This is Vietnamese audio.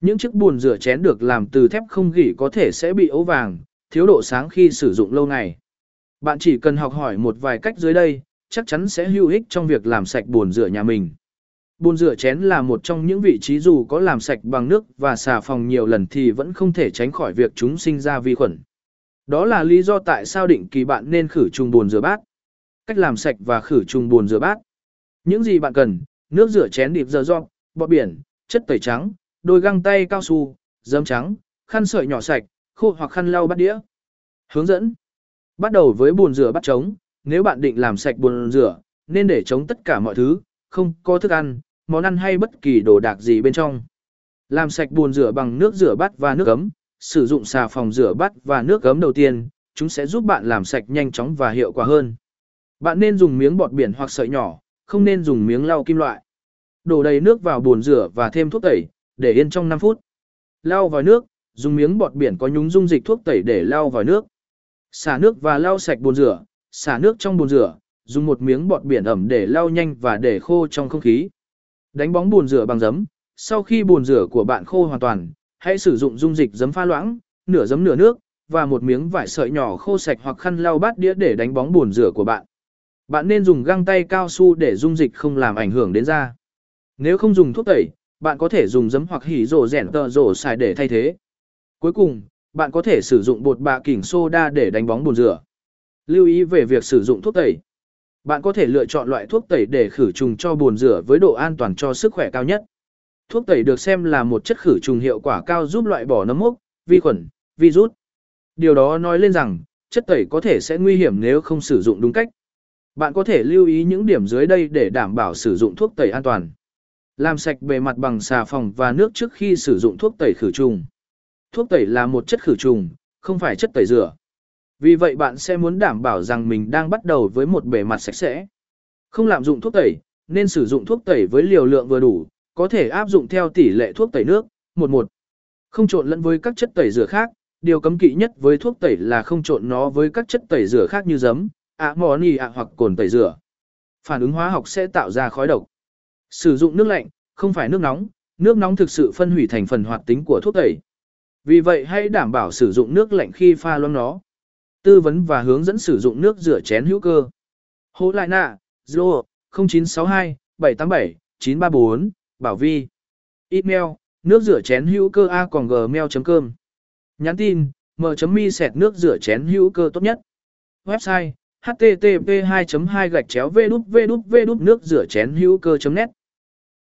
Những chiếc buồn rửa chén được làm từ thép không gỉ có thể sẽ bị ố vàng, thiếu độ sáng khi sử dụng lâu ngày. Bạn chỉ cần học hỏi một vài cách dưới đây, chắc chắn sẽ hữu ích trong việc làm sạch bồn rửa nhà mình. Bồn rửa chén là một trong những vị trí dù có làm sạch bằng nước và xà phòng nhiều lần thì vẫn không thể tránh khỏi việc chúng sinh ra vi khuẩn. Đó là lý do tại sao định kỳ bạn nên khử trùng bồn rửa bát. Cách làm sạch và khử trùng bồn rửa bát. Những gì bạn cần, nước rửa chén điệp dơ dọ, bọt biển, chất tẩy trắng, đôi găng tay cao su, giấm trắng, khăn sợi nhỏ sạch, khô hoặc khăn lau bát đĩa. Hướng dẫn. Bắt đầu với bồn rửa bắt trống, nếu bạn định làm sạch bồn rửa, nên để trống tất cả mọi thứ, không có thức ăn, món ăn hay bất kỳ đồ đạc gì bên trong. Làm sạch bồn rửa bằng nước rửa bát và nước ấm, sử dụng xà phòng rửa bát và nước ấm đầu tiên, chúng sẽ giúp bạn làm sạch nhanh chóng và hiệu quả hơn. Bạn nên dùng miếng bọt biển hoặc sợi nhỏ, không nên dùng miếng lau kim loại. Đổ đầy nước vào bồn rửa và thêm thuốc tẩy, để yên trong 5 phút. Lau vào nước, dùng miếng bọt biển có nhúng dung dịch thuốc tẩy để lau vào nước. Xả nước và lau sạch bồn rửa, xả nước trong bồn rửa, dùng một miếng bọt biển ẩm để lau nhanh và để khô trong không khí. Đánh bóng bồn rửa bằng giấm. Sau khi bồn rửa của bạn khô hoàn toàn, hãy sử dụng dung dịch giấm pha loãng, nửa giấm nửa nước và một miếng vải sợi nhỏ khô sạch hoặc khăn lau bát đĩa để đánh bóng bồn rửa của bạn. Bạn nên dùng găng tay cao su để dung dịch không làm ảnh hưởng đến da. Nếu không dùng thuốc tẩy, bạn có thể dùng giấm hoặc hỉ rổ rẻn tờ rổ xài để thay thế. Cuối cùng, bạn có thể sử dụng bột bạ kỉnh soda để đánh bóng bồn rửa. Lưu ý về việc sử dụng thuốc tẩy. Bạn có thể lựa chọn loại thuốc tẩy để khử trùng cho bồn rửa với độ an toàn cho sức khỏe cao nhất. Thuốc tẩy được xem là một chất khử trùng hiệu quả cao giúp loại bỏ nấm mốc, vi khuẩn, virus. Điều đó nói lên rằng, chất tẩy có thể sẽ nguy hiểm nếu không sử dụng đúng cách. Bạn có thể lưu ý những điểm dưới đây để đảm bảo sử dụng thuốc tẩy an toàn. Làm sạch bề mặt bằng xà phòng và nước trước khi sử dụng thuốc tẩy khử trùng. Thuốc tẩy là một chất khử trùng, không phải chất tẩy rửa. Vì vậy bạn sẽ muốn đảm bảo rằng mình đang bắt đầu với một bề mặt sạch sẽ. Không lạm dụng thuốc tẩy, nên sử dụng thuốc tẩy với liều lượng vừa đủ, có thể áp dụng theo tỷ lệ thuốc tẩy nước, 11. Không trộn lẫn với các chất tẩy rửa khác, điều cấm kỵ nhất với thuốc tẩy là không trộn nó với các chất tẩy rửa khác như giấm, amoni ạ hoặc cồn tẩy rửa. Phản ứng hóa học sẽ tạo ra khói độc. Sử dụng nước lạnh, không phải nước nóng, nước nóng thực sự phân hủy thành phần hoạt tính của thuốc tẩy. Vì vậy hãy đảm bảo sử dụng nước lạnh khi pha loãng nó. Tư vấn và hướng dẫn sử dụng nước rửa chén hữu cơ. Hỗ lại nạ, Zlo, 0962 787 934, Bảo Vi. Email, nước rửa chén hữu cơ a gmail.com. Nhắn tin, m.mi sẹt nước rửa chén hữu cơ tốt nhất. Website, http 2 2 gạch chéo v đút v đút v đút nước rửa chén hữu cơ net